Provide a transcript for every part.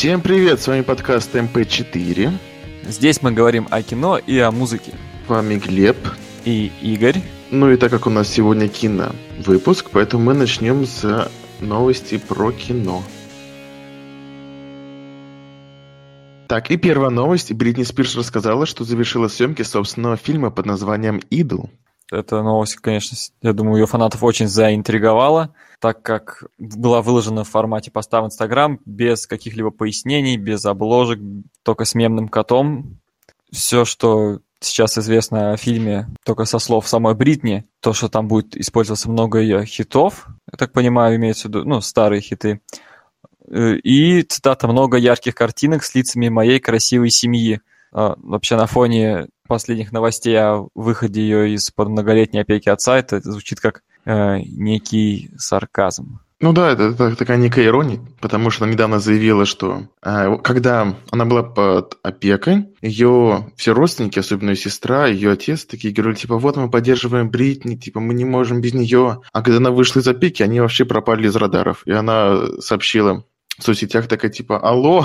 Всем привет, с вами подкаст MP4. Здесь мы говорим о кино и о музыке. С вами Глеб. И Игорь. Ну и так как у нас сегодня кино выпуск, поэтому мы начнем с новости про кино. Так, и первая новость. Бритни Спирс рассказала, что завершила съемки собственного фильма под названием «Идол». Эта новость, конечно, я думаю, ее фанатов очень заинтриговала, так как была выложена в формате поста в Инстаграм без каких-либо пояснений, без обложек, только с мемным котом. Все, что сейчас известно о фильме, только со слов самой Бритни, то, что там будет использоваться много ее хитов, я так понимаю, имеется в виду, ну, старые хиты, и, цитата, много ярких картинок с лицами моей красивой семьи. А, вообще на фоне последних новостей о выходе ее из-под многолетней опеки отца, это звучит как э, некий сарказм. Ну да, это, это такая некая ирония, потому что она недавно заявила, что э, когда она была под опекой, ее все родственники, особенно ее сестра, ее отец, такие говорили, типа, вот мы поддерживаем Бритни, типа, мы не можем без нее. А когда она вышла из опеки, они вообще пропали из радаров. И она сообщила в соцсетях такая, типа, алло,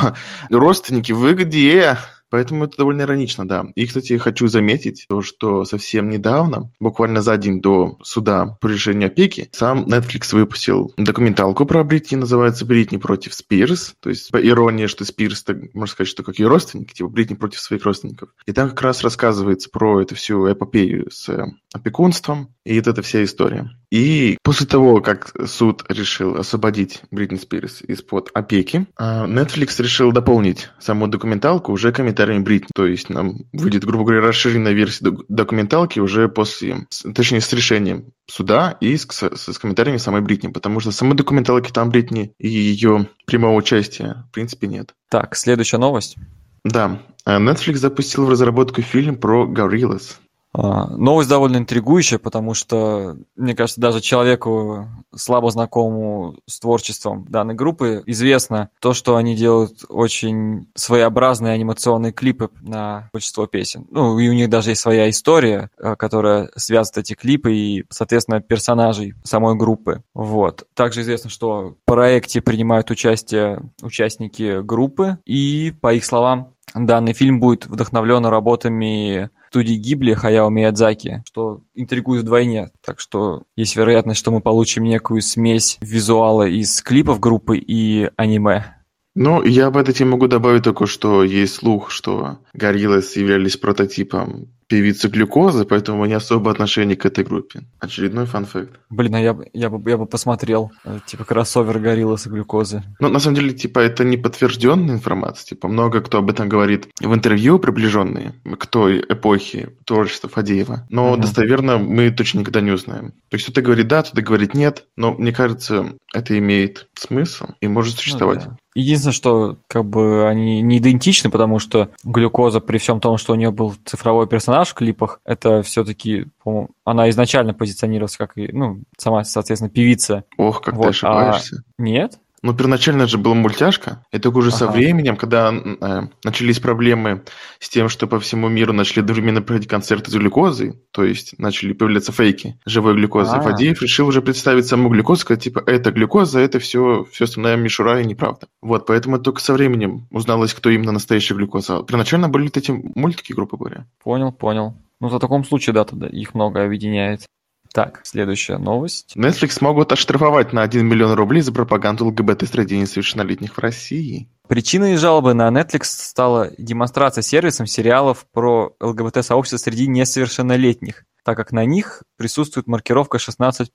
родственники, вы где? Поэтому это довольно иронично, да. И, кстати, хочу заметить то, что совсем недавно, буквально за день до суда по решению опеки, сам Netflix выпустил документалку про Бритни, называется «Бритни против Спирс». То есть, по иронии, что Спирс, так, можно сказать, что как ее родственники, типа Бритни против своих родственников. И там как раз рассказывается про эту всю эпопею с опекунством, и вот эта вся история. И после того, как суд решил освободить Бритни Спирс из-под опеки, а, Netflix решил дополнить саму документалку уже комментариями Бритни. То есть нам выйдет, грубо говоря, расширенная версия документалки уже после, точнее, с решением суда и с, с, с комментариями самой Бритни, потому что самой документалки там Бритни и ее прямого участия в принципе нет. Так, следующая новость. Да, Netflix запустил в разработку фильм про Gorillaz. А, новость довольно интригующая, потому что, мне кажется, даже человеку, слабо знакомому с творчеством данной группы, известно то, что они делают очень своеобразные анимационные клипы на большинство песен. Ну, и у них даже есть своя история, а, которая связывает эти клипы и, соответственно, персонажей самой группы. Вот. Также известно, что в проекте принимают участие участники группы, и, по их словам, данный фильм будет вдохновлен работами студии Гибли Хаяо Миядзаки, что интригует вдвойне. Так что есть вероятность, что мы получим некую смесь визуала из клипов группы и аниме. Ну, я об этой могу добавить только, что есть слух, что Гориллас являлись прототипом певицы глюкозы, поэтому у меня особое отношение к этой группе. Очередной фан-факт. Блин, а я, я, бы, я бы посмотрел, э, типа, кроссовер Гориллас и глюкозы. Ну, на самом деле, типа, это не подтвержденная информация. Типа, много кто об этом говорит в интервью, приближенные к той эпохе творчества Фадеева. Но угу. достоверно мы точно никогда не узнаем. То есть, кто-то говорит да, кто-то говорит нет, но мне кажется, это имеет смысл и может существовать. Ну, да. Единственное, что как бы они не идентичны, потому что глюкоза при всем том, что у нее был цифровой персонаж в клипах, это все-таки, по-моему, она изначально позиционировалась как, ну, сама, соответственно, певица. Ох, как вот. ты ошибаешься. А... Нет? Ну, первоначально же была мультяшка, и только уже ага. со временем, когда э, начались проблемы с тем, что по всему миру начали одновременно проходить концерты с глюкозой, то есть начали появляться фейки живой глюкозы, А-а-а. Фадеев решил уже представить саму глюкозу, сказать, типа, это глюкоза, это все, все остальная мишура и неправда. Вот, поэтому только со временем узналось, кто именно настоящая глюкоза. Первоначально были эти мультики, грубо говоря. Понял, понял. Ну, в таком случае, да, тогда их много объединяет. Так, следующая новость. Netflix могут оштрафовать на 1 миллион рублей за пропаганду ЛГБТ среди несовершеннолетних в России. Причиной жалобы на Netflix стала демонстрация сервисом сериалов про ЛГБТ-сообщество среди несовершеннолетних, так как на них присутствует маркировка 16+.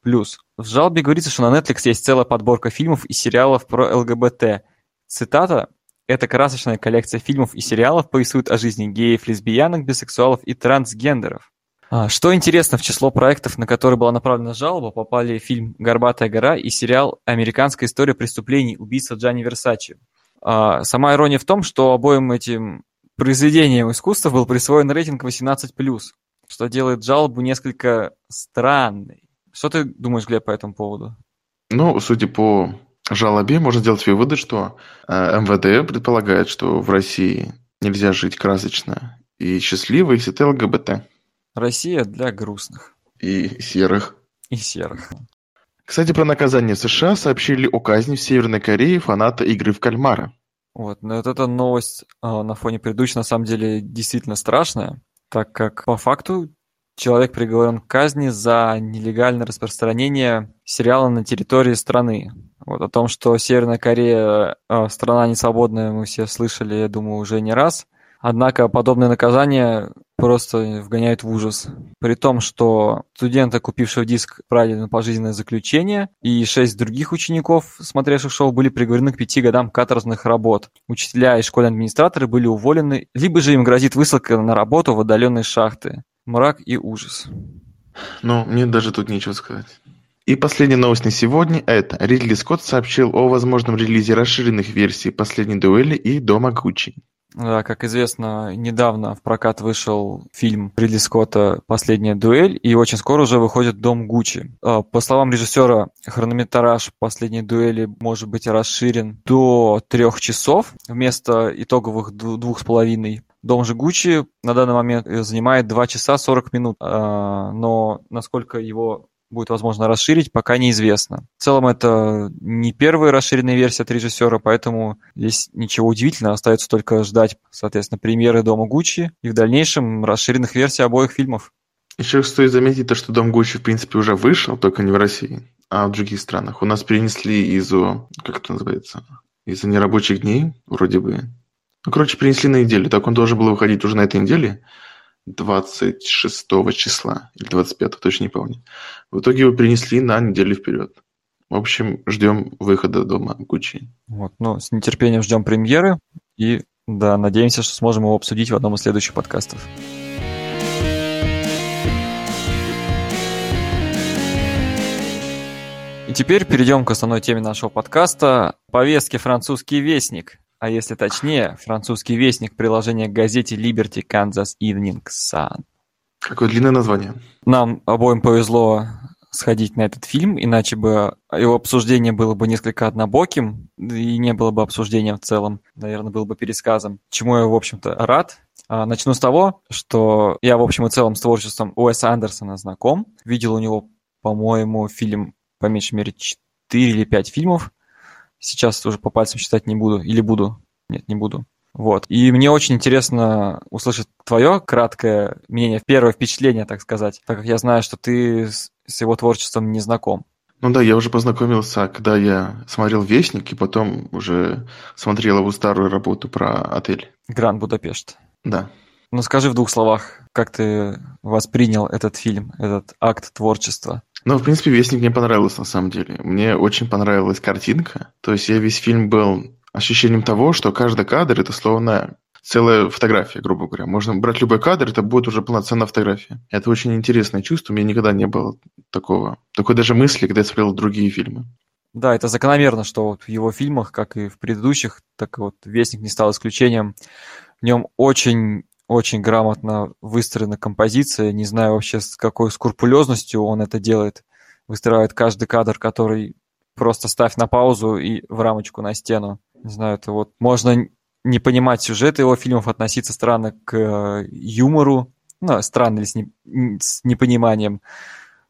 В жалобе говорится, что на Netflix есть целая подборка фильмов и сериалов про ЛГБТ. Цитата эта красочная коллекция фильмов и сериалов повествует о жизни геев, лесбиянок, бисексуалов и трансгендеров. А, что интересно, в число проектов, на которые была направлена жалоба, попали фильм «Горбатая гора» и сериал «Американская история преступлений. Убийца Джанни Версачи». А, сама ирония в том, что обоим этим произведениям искусства был присвоен рейтинг 18+, что делает жалобу несколько странной. Что ты думаешь, Глеб, по этому поводу? Ну, судя по жалобе, можно сделать выводы, что э, МВД предполагает, что в России нельзя жить красочно и счастливо, если ты ЛГБТ. Россия для грустных. И серых. И серых. Кстати, про наказание США сообщили о казни в Северной Корее фаната игры в кальмара. Вот, но вот эта новость э, на фоне предыдущей на самом деле действительно страшная, так как по факту человек приговорен к казни за нелегальное распространение сериала на территории страны. Вот о том, что Северная Корея э, страна несвободная, мы все слышали, я думаю, уже не раз. Однако подобные наказания просто вгоняют в ужас. При том, что студента, купившего диск, правили на пожизненное заключение, и шесть других учеников, смотревших шоу, были приговорены к пяти годам каторжных работ. Учителя и школьные администраторы были уволены, либо же им грозит высылка на работу в отдаленные шахты. Мрак и ужас. Ну, мне даже тут нечего сказать. И последняя новость на сегодня – это Ридли Скотт сообщил о возможном релизе расширенных версий «Последней дуэли» и «Дома Гуччи». Да, как известно, недавно в прокат вышел фильм Ридли Скотта «Последняя дуэль», и очень скоро уже выходит «Дом Гуччи». А, по словам режиссера, хронометраж «Последней дуэли» может быть расширен до трех часов вместо итоговых двух с половиной. Дом же Гуччи на данный момент занимает 2 часа 40 минут, а, но насколько его будет возможно расширить, пока неизвестно. В целом это не первая расширенная версия от режиссера, поэтому здесь ничего удивительного, остается только ждать, соответственно, премьеры Дома Гуччи и в дальнейшем расширенных версий обоих фильмов. Еще стоит заметить то, что Дом Гуччи, в принципе, уже вышел, только не в России, а в других странах. У нас перенесли из-за, как это называется, из-за нерабочих дней, вроде бы. Ну, короче, перенесли на неделю. Так он должен был выходить уже на этой неделе, 26 числа или 25, точно не помню. В итоге его перенесли на неделю вперед. В общем, ждем выхода дома Гуччи. Вот, ну, с нетерпением ждем премьеры и, да, надеемся, что сможем его обсудить в одном из следующих подкастов. И теперь перейдем к основной теме нашего подкаста – повестке «Французский вестник», а если точнее, французский вестник приложения к газете Liberty Kansas Evening Sun. Какое длинное название. Нам обоим повезло сходить на этот фильм, иначе бы его обсуждение было бы несколько однобоким, и не было бы обсуждения в целом, наверное, было бы пересказом, чему я, в общем-то, рад. А, начну с того, что я, в общем и целом, с творчеством Уэса Андерсона знаком. Видел у него, по-моему, фильм, по меньшей мере, 4 или 5 фильмов. Сейчас уже по пальцам считать не буду. Или буду. Нет, не буду. Вот. И мне очень интересно услышать твое краткое мнение, первое впечатление, так сказать, так как я знаю, что ты с его творчеством не знаком. Ну да, я уже познакомился, когда я смотрел «Вестник», и потом уже смотрел его старую работу про отель. «Гранд Будапешт». Да. Ну скажи в двух словах, как ты воспринял этот фильм, этот акт творчества? Ну, в принципе, «Вестник» мне понравился, на самом деле. Мне очень понравилась картинка. То есть я весь фильм был ощущением того, что каждый кадр – это словно целая фотография, грубо говоря. Можно брать любой кадр, это будет уже полноценная фотография. Это очень интересное чувство, у меня никогда не было такого, такой даже мысли, когда я смотрел другие фильмы. Да, это закономерно, что вот в его фильмах, как и в предыдущих, так вот «Вестник» не стал исключением. В нем очень очень грамотно выстроена композиция. Не знаю вообще, с какой скрупулезностью он это делает. Выстраивает каждый кадр, который просто ставь на паузу и в рамочку на стену. Не знаю, это вот можно не понимать сюжет его фильмов, относиться странно к э, юмору, ну, странно или с, не, с непониманием,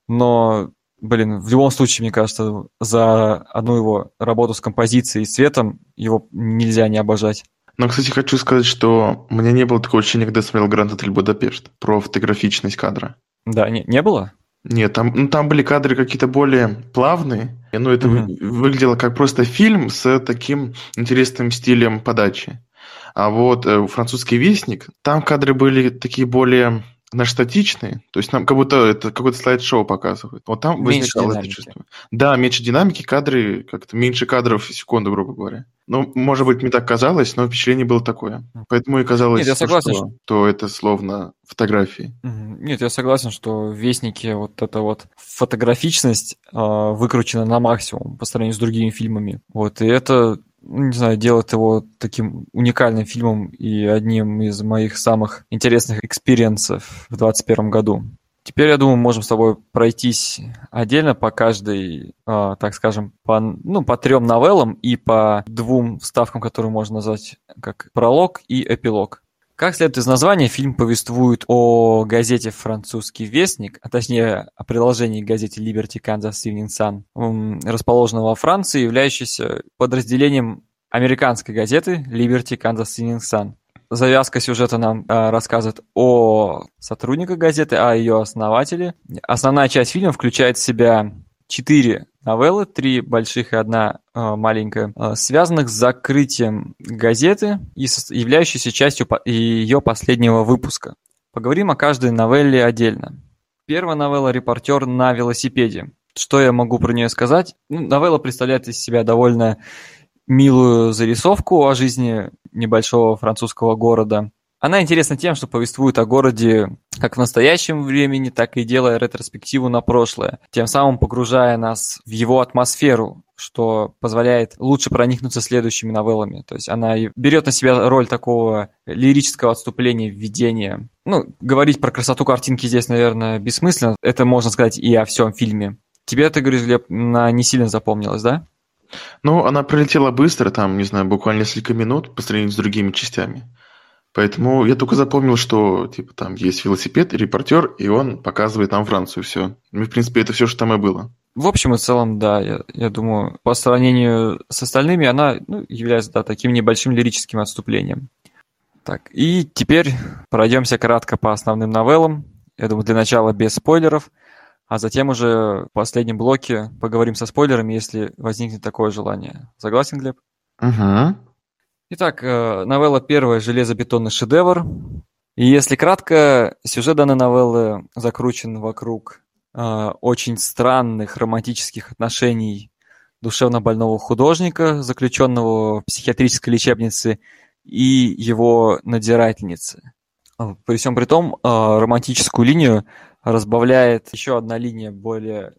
но, блин, в любом случае, мне кажется, за одну его работу с композицией и цветом его нельзя не обожать. Но, кстати, хочу сказать, что у меня не было такого ощущения, когда я смотрел Гранд Отель Будапешт, про фотографичность кадра. Да, не, не было? Нет, там, ну, там были кадры какие-то более плавные. Ну, это угу. выглядело как просто фильм с таким интересным стилем подачи. А вот э, французский вестник, там кадры были такие более наш статичный, то есть нам как будто это какое-то слайд-шоу показывает. Вот там меньше возникало динамики. это чувство. Да, меньше динамики, кадры, как-то меньше кадров в секунду, грубо говоря. Ну, может быть, мне так казалось, но впечатление было такое. Поэтому и казалось, Нет, я согласен, что, что это словно фотографии. Нет, я согласен, что в Вестнике вот эта вот фотографичность э, выкручена на максимум по сравнению с другими фильмами. Вот, и это не знаю, делает его таким уникальным фильмом и одним из моих самых интересных experience ов в 2021 году. Теперь, я думаю, можем с тобой пройтись отдельно по каждой, э, так скажем, по, ну, по трем новеллам и по двум вставкам, которые можно назвать как пролог и эпилог. Как следует из названия, фильм повествует о газете «Французский вестник», а точнее о приложении к газете Liberty Kansas Evening Sun, расположенного во Франции, являющейся подразделением американской газеты Liberty Kansas City Sun. Завязка сюжета нам э, рассказывает о сотрудниках газеты, о ее основателе. Основная часть фильма включает в себя четыре новеллы, три больших и одна э, маленькая, э, связанных с закрытием газеты и со, являющейся частью по, ее последнего выпуска. Поговорим о каждой новелле отдельно. Первая новелла «Репортер на велосипеде». Что я могу про нее сказать? Ну, новелла представляет из себя довольно милую зарисовку о жизни небольшого французского города. Она интересна тем, что повествует о городе как в настоящем времени, так и делая ретроспективу на прошлое, тем самым погружая нас в его атмосферу, что позволяет лучше проникнуться следующими новеллами. То есть она берет на себя роль такого лирического отступления, введения. Ну, говорить про красоту картинки здесь, наверное, бессмысленно. Это можно сказать и о всем фильме. Тебе, ты говоришь, Глеб, на не сильно запомнилось, да? Ну, она пролетела быстро, там, не знаю, буквально несколько минут по сравнению с другими частями. Поэтому я только запомнил, что типа там есть велосипед, репортер, и он показывает нам Францию все. Ну, в принципе, это все, что там и было. В общем и целом, да, я, я думаю, по сравнению с остальными, она ну, является да, таким небольшим лирическим отступлением. Так, и теперь пройдемся кратко по основным новеллам. Я думаю, для начала без спойлеров, а затем уже в последнем блоке поговорим со спойлерами, если возникнет такое желание. Согласен, Глеб? Угу. Итак, э, новелла первая «Железобетонный шедевр». И если кратко, сюжет данной новеллы закручен вокруг э, очень странных романтических отношений душевно больного художника, заключенного в психиатрической лечебнице, и его надзирательницы. При всем при том, э, романтическую линию разбавляет еще одна линия, более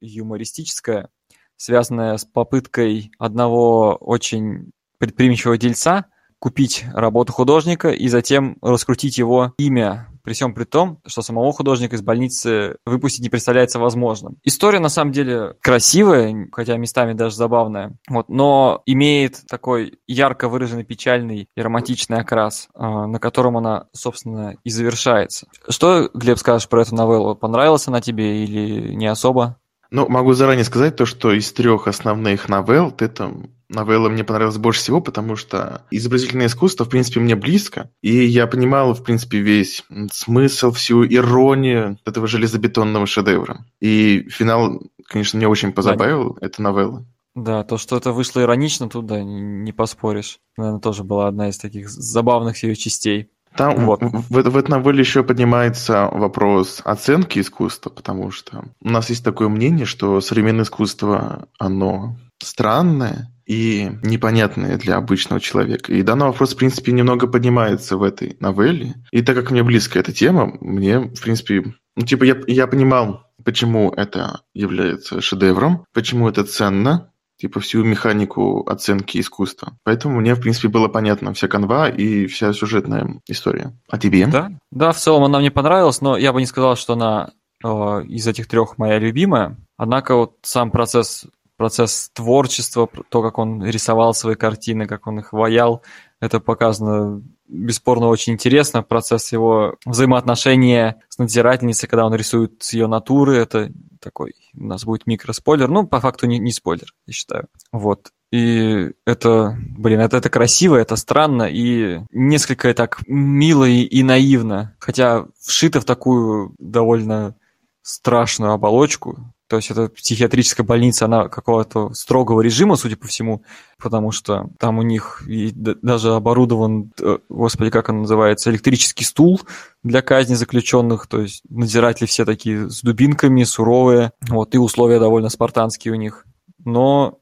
юмористическая, связанная с попыткой одного очень предприимчивого дельца купить работу художника и затем раскрутить его имя, при всем при том, что самого художника из больницы выпустить не представляется возможным. История на самом деле красивая, хотя местами даже забавная, вот, но имеет такой ярко выраженный печальный и романтичный окрас, а, на котором она, собственно, и завершается. Что, Глеб, скажешь про эту новеллу? Понравилась она тебе или не особо? Ну, могу заранее сказать то, что из трех основных новелл это новелла мне понравилась больше всего, потому что изобразительное искусство, в принципе, мне близко, и я понимал, в принципе, весь смысл, всю иронию этого железобетонного шедевра. И финал, конечно, мне очень позабавил, да. эта новелла. Да, то, что это вышло иронично, тут, да, не поспоришь. Наверное, тоже была одна из таких забавных ее частей. Там вот. в, в, в этой новелле еще поднимается вопрос оценки искусства, потому что у нас есть такое мнение, что современное искусство, оно странное и непонятное для обычного человека. И данный вопрос, в принципе, немного поднимается в этой новелле. И так как мне близка эта тема, мне, в принципе, ну, типа, я, я понимал, почему это является шедевром, почему это ценно, типа всю механику оценки искусства. Поэтому мне, в принципе, было понятно вся канва и вся сюжетная история. А тебе? Да, да, в целом она мне понравилась, но я бы не сказал, что она э, из этих трех моя любимая. Однако вот сам процесс процесс творчества, то, как он рисовал свои картины, как он их ваял, это показано бесспорно очень интересно. Процесс его взаимоотношения с надзирательницей, когда он рисует ее натуры, это такой, у нас будет микроспойлер, ну, по факту не, не спойлер, я считаю. Вот. И это, блин, это, это красиво, это странно и несколько так мило и, и наивно. Хотя вшито в такую довольно страшную оболочку. То есть это психиатрическая больница, она какого-то строгого режима, судя по всему, потому что там у них и даже оборудован, э, господи, как он называется, электрический стул для казни заключенных, то есть надзиратели все такие с дубинками, суровые, вот, и условия довольно спартанские у них. Но,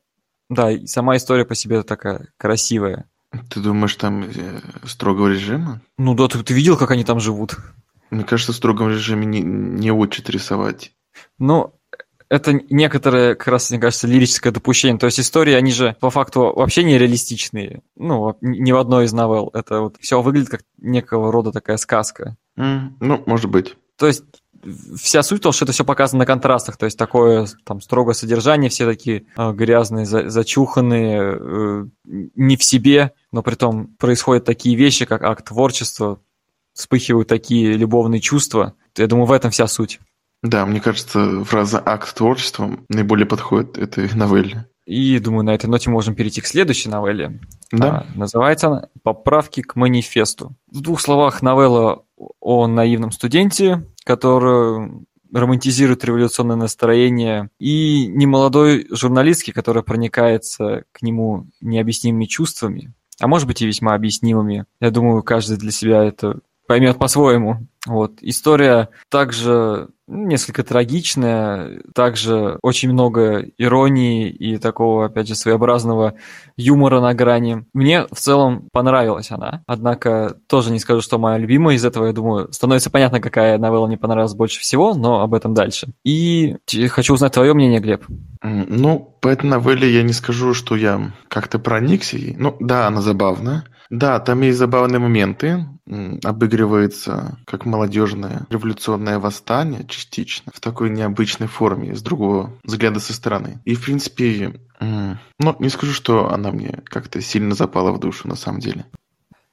да, сама история по себе такая красивая. Ты думаешь, там э, строгого режима? Ну да, ты, ты видел, как они там живут? Мне кажется, в строгом режиме не, не учат рисовать. Ну, это некоторое, как раз, мне кажется, лирическое допущение. То есть истории, они же по факту вообще нереалистичные. Ну, ни в одной из новелл. Это вот все выглядит как некого рода такая сказка. Mm, ну, может быть. То есть вся суть того, что это все показано на контрастах, то есть такое там строгое содержание, все такие э, грязные, за, зачуханные, э, не в себе, но при том происходят такие вещи, как акт творчества, вспыхивают такие любовные чувства. Я думаю, в этом вся суть. Да, мне кажется, фраза «акт творчества» наиболее подходит этой новелле. И, думаю, на этой ноте можем перейти к следующей новелле. Да. А, называется она «Поправки к манифесту». В двух словах новелла о наивном студенте, который романтизирует революционное настроение, и немолодой журналистки, которая проникается к нему необъяснимыми чувствами, а может быть и весьма объяснимыми. Я думаю, каждый для себя это поймет по-своему. Вот. История также ну, несколько трагичная, также очень много иронии и такого, опять же, своеобразного юмора на грани. Мне в целом понравилась она, однако тоже не скажу, что моя любимая из этого, я думаю, становится понятно, какая новелла мне понравилась больше всего, но об этом дальше. И хочу узнать твое мнение, Глеб. Ну, по этой новелле я не скажу, что я как-то проникся ей. Ну, да, она забавная. Да, там есть забавные моменты. Обыгрывается как молодежное революционное восстание частично в такой необычной форме, с другого взгляда со стороны. И, в принципе, ну, не скажу, что она мне как-то сильно запала в душу на самом деле.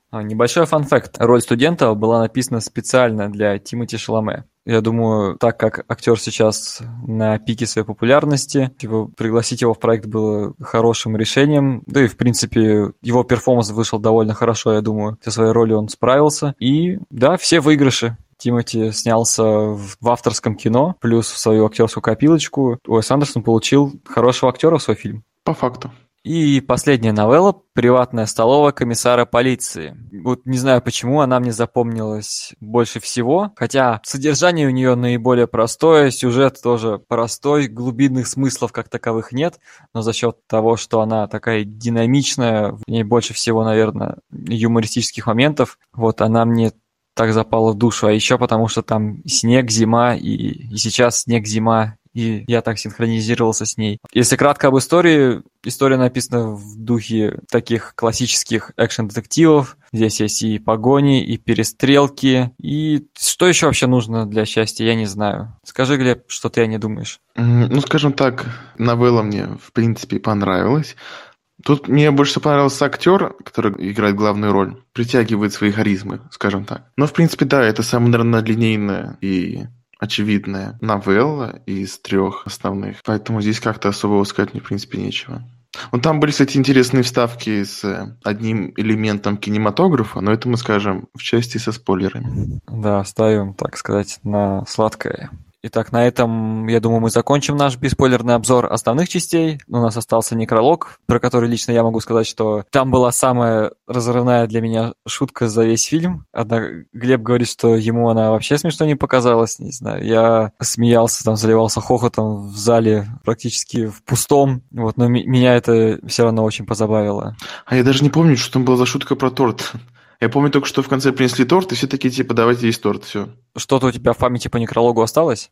А, небольшой фан-факт. Роль студента была написана специально для Тимоти Шаломе. Я думаю, так как актер сейчас на пике своей популярности, типа, пригласить его в проект было хорошим решением. Да и, в принципе, его перформанс вышел довольно хорошо, я думаю. Со своей ролью он справился. И, да, все выигрыши. Тимати снялся в, в авторском кино, плюс в свою актерскую копилочку. Уэс Андерсон получил хорошего актера в свой фильм. По факту. И последняя новелла «Приватная столовая комиссара полиции». Вот не знаю, почему она мне запомнилась больше всего, хотя содержание у нее наиболее простое, сюжет тоже простой, глубинных смыслов как таковых нет, но за счет того, что она такая динамичная, в ней больше всего, наверное, юмористических моментов, вот она мне так запала в душу, а еще потому, что там снег, зима, и, и сейчас снег, зима, и я так синхронизировался с ней. Если кратко об истории, история написана в духе таких классических экшен-детективов. Здесь есть и погони, и перестрелки, и что еще вообще нужно для счастья, я не знаю. Скажи, Глеб, что ты о ней думаешь? Ну, скажем так, новелла мне, в принципе, понравилась. Тут мне больше понравился актер, который играет главную роль, притягивает свои харизмы, скажем так. Но, в принципе, да, это самая, наверное, длиннейная и очевидная новелла из трех основных, поэтому здесь как-то особо сказать мне, в принципе, нечего. Ну, там были, кстати, интересные вставки с одним элементом кинематографа, но это мы скажем в части со спойлерами. Да, ставим, так сказать, на сладкое. Итак, на этом, я думаю, мы закончим наш бесспойлерный обзор основных частей. У нас остался некролог, про который лично я могу сказать, что там была самая разрывная для меня шутка за весь фильм. Однако Глеб говорит, что ему она вообще смешно не показалась. Не знаю, я смеялся, там заливался хохотом в зале практически в пустом. Вот, но меня это все равно очень позабавило. А я даже не помню, что там была за шутка про торт. Я помню только, что в конце принесли торт, и все такие, типа, давайте есть торт, все. Что-то у тебя в памяти по некрологу осталось?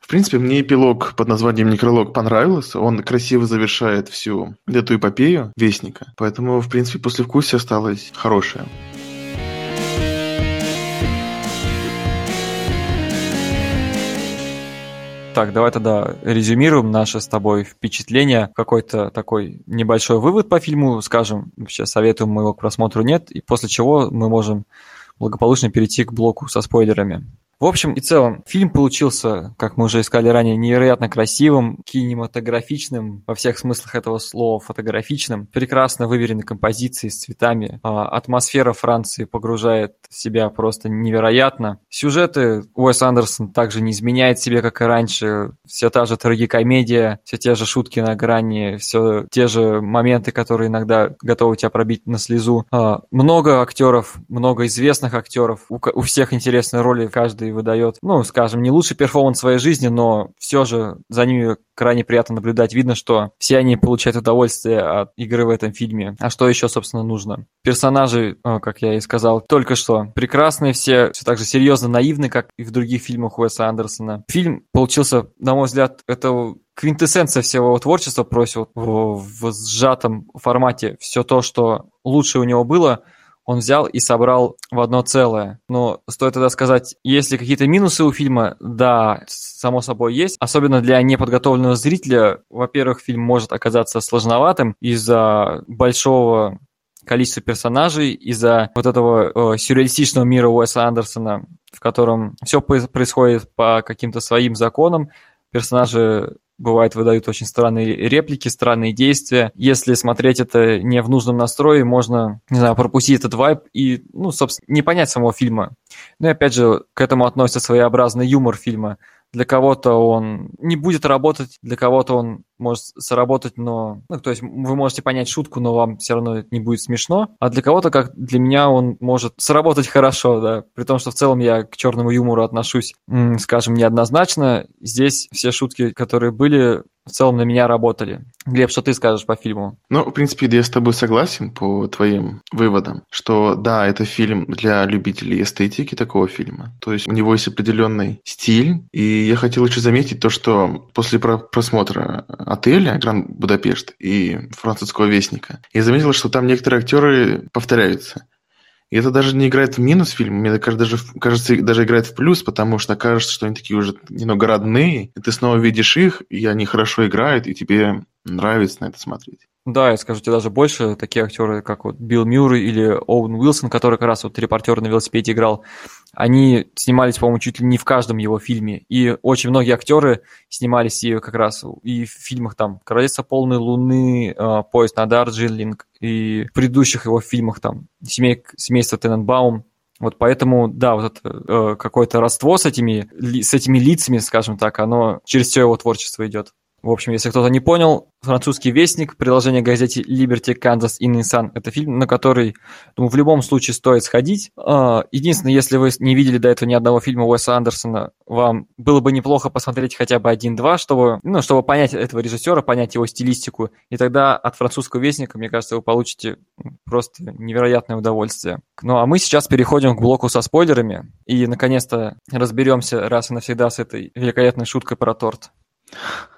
В принципе, мне эпилог под названием «Некролог» понравился. Он красиво завершает всю эту эпопею Вестника. Поэтому, в принципе, после вкуса осталось хорошее. Так, давай тогда резюмируем наши с тобой впечатления. Какой-то такой небольшой вывод по фильму, скажем, вообще советуем мы его к просмотру нет, и после чего мы можем благополучно перейти к блоку со спойлерами. В общем и целом, фильм получился, как мы уже искали ранее, невероятно красивым, кинематографичным, во всех смыслах этого слова фотографичным, прекрасно выверенной композиции с цветами. А, атмосфера Франции погружает себя просто невероятно. Сюжеты Уэс Андерсон также не изменяет себе, как и раньше. Все та же трагикомедия, все те же шутки на грани, все те же моменты, которые иногда готовы тебя пробить на слезу. А, много актеров, много известных актеров, у, всех интересные роли, каждый выдает, ну, скажем, не лучший перформанс своей жизни, но все же за ними крайне приятно наблюдать. Видно, что все они получают удовольствие от игры в этом фильме. А что еще, собственно, нужно? Персонажи, как я и сказал только что, прекрасные все, все так же серьезно наивны, как и в других фильмах Уэса Андерсона. Фильм получился, на мой взгляд, это квинтэссенция всего творчества просил в, в сжатом формате все то, что лучше у него было – он взял и собрал в одно целое. Но стоит тогда сказать, есть ли какие-то минусы у фильма? Да, само собой есть. Особенно для неподготовленного зрителя. Во-первых, фильм может оказаться сложноватым из-за большого количества персонажей, из-за вот этого э, сюрреалистичного мира Уэса Андерсона, в котором все происходит по каким-то своим законам, персонажи бывает выдают очень странные реплики, странные действия. Если смотреть это не в нужном настрое, можно, не знаю, пропустить этот вайб и, ну, собственно, не понять самого фильма. Ну и опять же, к этому относится своеобразный юмор фильма. Для кого-то он не будет работать, для кого-то он может сработать, но... Ну, то есть вы можете понять шутку, но вам все равно это не будет смешно. А для кого-то, как для меня, он может сработать хорошо, да. При том, что в целом я к черному юмору отношусь, скажем, неоднозначно. Здесь все шутки, которые были, в целом на меня работали. Глеб, что ты скажешь по фильму? Ну, в принципе, я с тобой согласен по твоим выводам, что да, это фильм для любителей эстетики такого фильма. То есть у него есть определенный стиль. И я хотел еще заметить то, что после просмотра отеля Гранд Будапешт и французского вестника, я заметил, что там некоторые актеры повторяются. И это даже не играет в минус фильм, мне даже, кажется, даже играет в плюс, потому что кажется, что они такие уже немного родные, и ты снова видишь их, и они хорошо играют, и тебе нравится на это смотреть. Да, я скажу тебе даже больше, такие актеры, как вот Билл Мюррей или Оуэн Уилсон, который как раз вот репортер на велосипеде играл, они снимались, по-моему, чуть ли не в каждом его фильме. И очень многие актеры снимались и как раз и в фильмах там «Королевство полной луны», а, «Поезд на Дарджилинг», и в предыдущих его фильмах там «Семей, «Семейство Тененбаум». Вот поэтому, да, вот это э, какое-то родство с этими, с этими лицами, скажем так, оно через все его творчество идет. В общем, если кто-то не понял, «Французский вестник», приложение газете Liberty, Kansas и Nissan – это фильм, на который, думаю, в любом случае стоит сходить. А, единственное, если вы не видели до этого ни одного фильма Уэса Андерсона, вам было бы неплохо посмотреть хотя бы один-два, чтобы, ну, чтобы понять этого режиссера, понять его стилистику, и тогда от «Французского вестника», мне кажется, вы получите просто невероятное удовольствие. Ну, а мы сейчас переходим к блоку со спойлерами, и, наконец-то, разберемся раз и навсегда с этой великолепной шуткой про торт.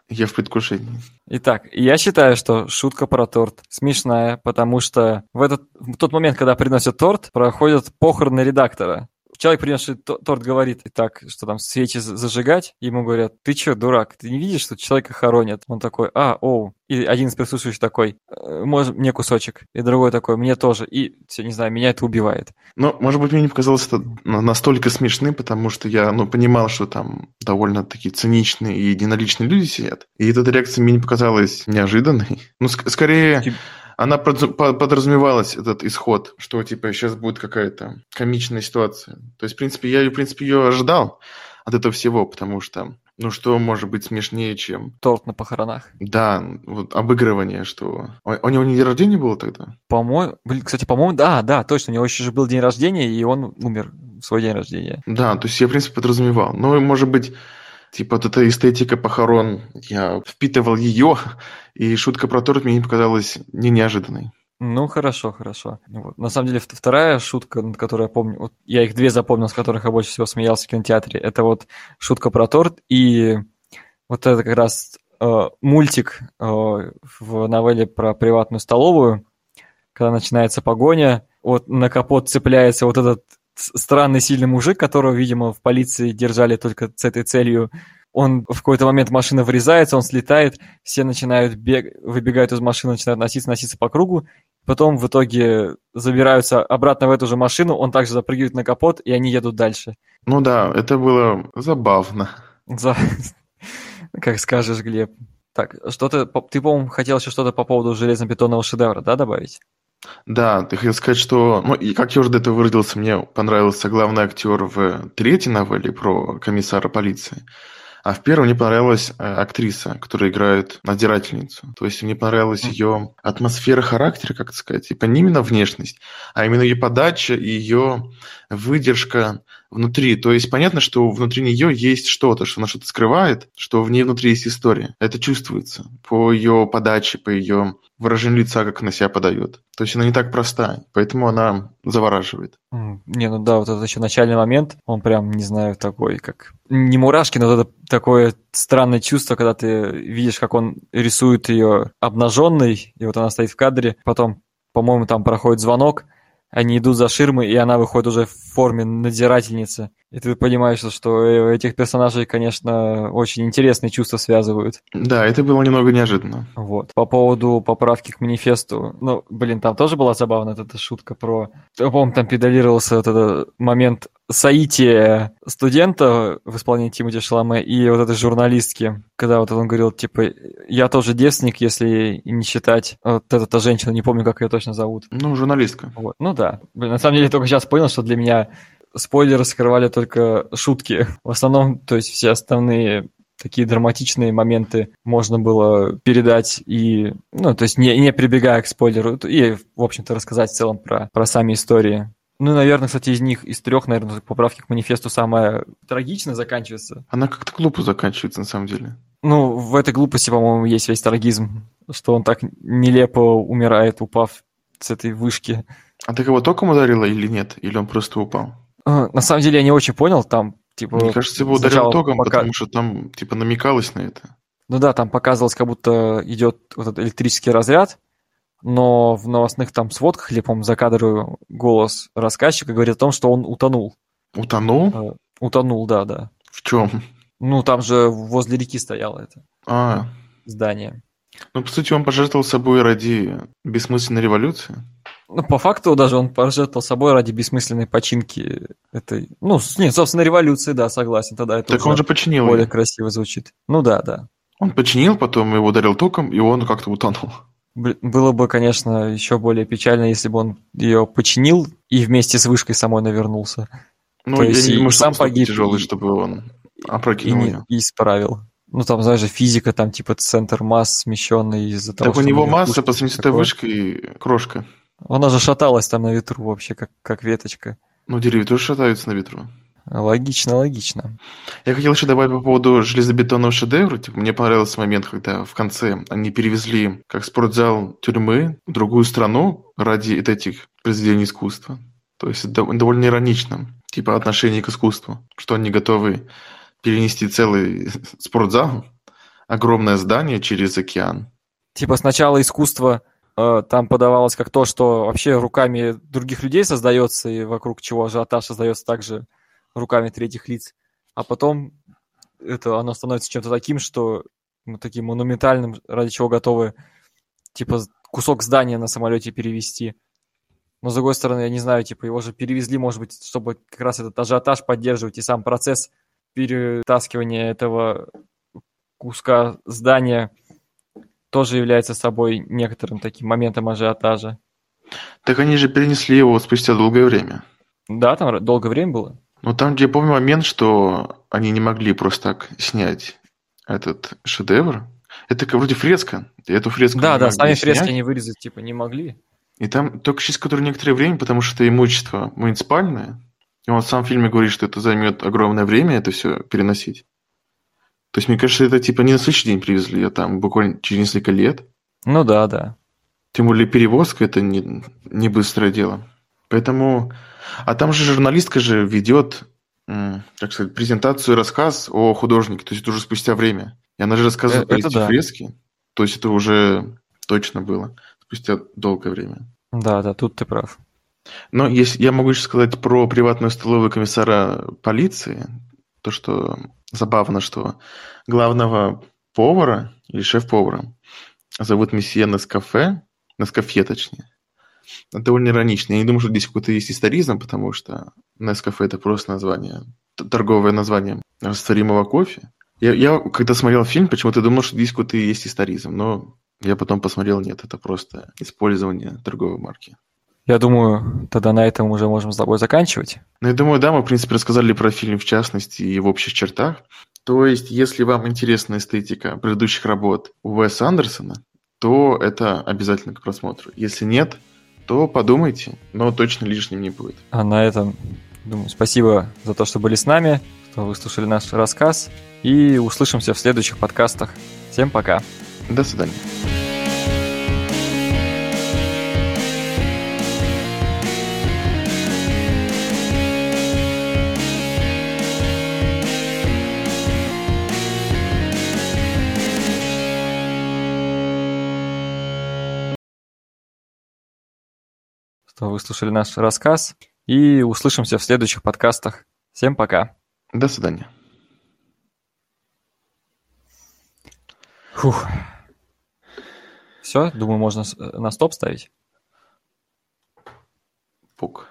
Я в предвкушении. Итак, я считаю, что шутка про торт смешная, потому что в, этот, в тот момент, когда приносят торт, проходят похороны редактора человек, принесший торт, говорит, так, что там свечи зажигать, ему говорят, ты что, дурак, ты не видишь, что человека хоронят? Он такой, а, оу. И один из присутствующих такой, «Э, может, мне кусочек. И другой такой, мне тоже. И, все, не знаю, меня это убивает. Ну, может быть, мне не показалось это настолько смешным, потому что я, ну, понимал, что там довольно такие циничные и единоличные люди сидят. И эта реакция мне не показалась неожиданной. Ну, ск- скорее она подразумевалась, этот исход, что типа сейчас будет какая-то комичная ситуация. То есть, в принципе, я, в принципе, ее ожидал от этого всего, потому что ну что может быть смешнее, чем... Торт на похоронах. Да, вот обыгрывание, что... У него не день рождения было тогда? По-моему... Кстати, по-моему, да, да, точно. У него еще же был день рождения, и он умер в свой день рождения. Да, то есть я, в принципе, подразумевал. Ну, может быть, Типа вот эта эстетика похорон, я впитывал ее, и шутка про торт мне не показалась не неожиданной. Ну, хорошо, хорошо. Вот. На самом деле, вторая шутка, которую я помню, вот я их две запомнил, с которых я больше всего смеялся в кинотеатре, это вот шутка про торт и вот это как раз э, мультик э, в новелле про приватную столовую, когда начинается погоня, вот на капот цепляется вот этот странный сильный мужик, которого, видимо, в полиции держали только с этой целью. Он в какой-то момент машина врезается, он слетает, все начинают бег, выбегают из машины, начинают носиться, носиться по кругу. Потом в итоге забираются обратно в эту же машину, он также запрыгивает на капот, и они едут дальше. Ну да, это было забавно. За... Как скажешь, Глеб. Так, что-то, ты, по-моему, хотел еще что-то по поводу железобетонного шедевра, да, добавить? Да, ты хотел сказать, что, ну, и как я уже до этого выразился, мне понравился главный актер в третьей новелле про комиссара полиции. А в первом мне понравилась э, актриса, которая играет надзирательницу. То есть мне понравилась ее атмосфера характера, как сказать, типа не именно внешность, а именно ее подача и ее выдержка внутри. То есть понятно, что внутри нее есть что-то, что она что-то скрывает, что в ней внутри есть история. Это чувствуется по ее подаче, по ее выражению лица, как она себя подает. То есть она не так проста, поэтому она завораживает. Не, ну да, вот этот еще начальный момент, он прям, не знаю, такой, как... Не мурашки, но это такое странное чувство, когда ты видишь, как он рисует ее обнаженной, и вот она стоит в кадре, потом, по-моему, там проходит звонок, они идут за ширмы, и она выходит уже в форме надзирательницы. И ты понимаешь, что этих персонажей, конечно, очень интересные чувства связывают. Да, это было немного неожиданно. Вот. По поводу поправки к манифесту, ну, блин, там тоже была забавная эта шутка про... По-моему, там педалировался этот момент соитие студента в исполнении Тимати Шаламе и вот этой журналистки, когда вот он говорил, типа, я тоже девственник, если не считать вот эта женщина, не помню, как ее точно зовут. Ну, журналистка. Вот. Ну да. Блин, на самом деле, только сейчас понял, что для меня спойлеры скрывали только шутки. В основном, то есть все основные такие драматичные моменты можно было передать и, ну, то есть не, не прибегая к спойлеру, и, в общем-то, рассказать в целом про, про сами истории. Ну, наверное, кстати, из них, из трех, наверное, поправки к манифесту самая трагичная заканчивается. Она как-то глупо заканчивается, на самом деле. Ну, в этой глупости, по-моему, есть весь трагизм, что он так нелепо умирает, упав с этой вышки. А ты кого током ударила или нет? Или он просто упал? На самом деле я не очень понял, там типа... Мне кажется, его ударил током, пока... потому что там типа намекалось на это. Ну да, там показывалось, как будто идет вот этот электрический разряд, но в новостных там сводках, или, по-моему, закадровый голос рассказчика говорит о том, что он утонул. Утонул? Э, утонул, да, да. В чем? Ну, там же возле реки стояло это а. здание. Ну, по сути, он пожертвовал собой ради бессмысленной революции. Ну, по факту даже он пожертвовал собой ради бессмысленной починки этой... Ну, нет, собственно, революции, да, согласен. Тогда это так он же починил более ее. красиво звучит. Ну да, да. Он починил, потом его ударил током, и он как-то утонул. Было бы, конечно, еще более печально, если бы он ее починил и вместе с вышкой самой навернулся. Ну, То я есть не думаю, сам погиб тяжелый, и, чтобы он опрокинул и, ее. И исправил. Ну, там, знаешь, физика, там, типа, центр масс смещенный из-за того, Так у него масса по сравнению с этой вышкой крошка. Она же шаталась там на ветру вообще, как, как веточка. Ну, деревья тоже шатаются на ветру. Логично, логично. Я хотел еще добавить по поводу железобетонного шедевра. Типа, мне понравился момент, когда в конце они перевезли как спортзал тюрьмы в другую страну ради этих произведений искусства. То есть это довольно иронично, типа отношение к искусству, что они готовы перенести целый спортзал, огромное здание через океан. Типа сначала искусство э, там подавалось как то, что вообще руками других людей создается, и вокруг чего ажиотаж создается также руками третьих лиц, а потом это оно становится чем-то таким, что ну, таким монументальным, ради чего готовы типа кусок здания на самолете перевести. Но с другой стороны, я не знаю, типа его же перевезли, может быть, чтобы как раз этот ажиотаж поддерживать и сам процесс перетаскивания этого куска здания тоже является собой некоторым таким моментом ажиотажа. Так они же перенесли его спустя долгое время. Да, там долгое время было. Ну, там, где я помню момент, что они не могли просто так снять этот шедевр. Это как вроде фреска. Эту фреску Да, да, сами снять. фрески они вырезать типа не могли. И там только через которое некоторое время, потому что это имущество муниципальное. И он сам в фильме говорит, что это займет огромное время это все переносить. То есть, мне кажется, это типа не на следующий день привезли, а там буквально через несколько лет. Ну да, да. Тем более перевозка это не, не быстрое дело. Поэтому а там же журналистка же ведет, как сказать, презентацию и рассказ о художнике, то есть это уже спустя время. И она же рассказывает про эти да. фрески. То есть это уже точно было спустя долгое время. Да, да, тут ты прав. Но если я могу еще сказать про приватную столовую комиссара полиции, то что забавно, что главного повара или шеф-повара зовут месье Нескафе, Нескафе точнее. Это довольно иронично. Я не думаю, что здесь какой-то есть историзм, потому что Nescafe это просто название, торговое название растворимого кофе. Я, я когда смотрел фильм, почему-то думал, что здесь какой-то есть историзм, но я потом посмотрел, нет, это просто использование торговой марки. Я думаю, тогда на этом уже можем с тобой заканчивать. Ну, я думаю, да, мы, в принципе, рассказали про фильм в частности и в общих чертах. То есть, если вам интересна эстетика предыдущих работ Уэса Андерсона, то это обязательно к просмотру. Если нет, то подумайте, но точно лишним не будет. А на этом, думаю, спасибо за то, что были с нами, что выслушали наш рассказ, и услышимся в следующих подкастах. Всем пока. До свидания. Что выслушали наш рассказ. И услышимся в следующих подкастах. Всем пока. До свидания. Фух. Все, думаю, можно на стоп ставить. Пук.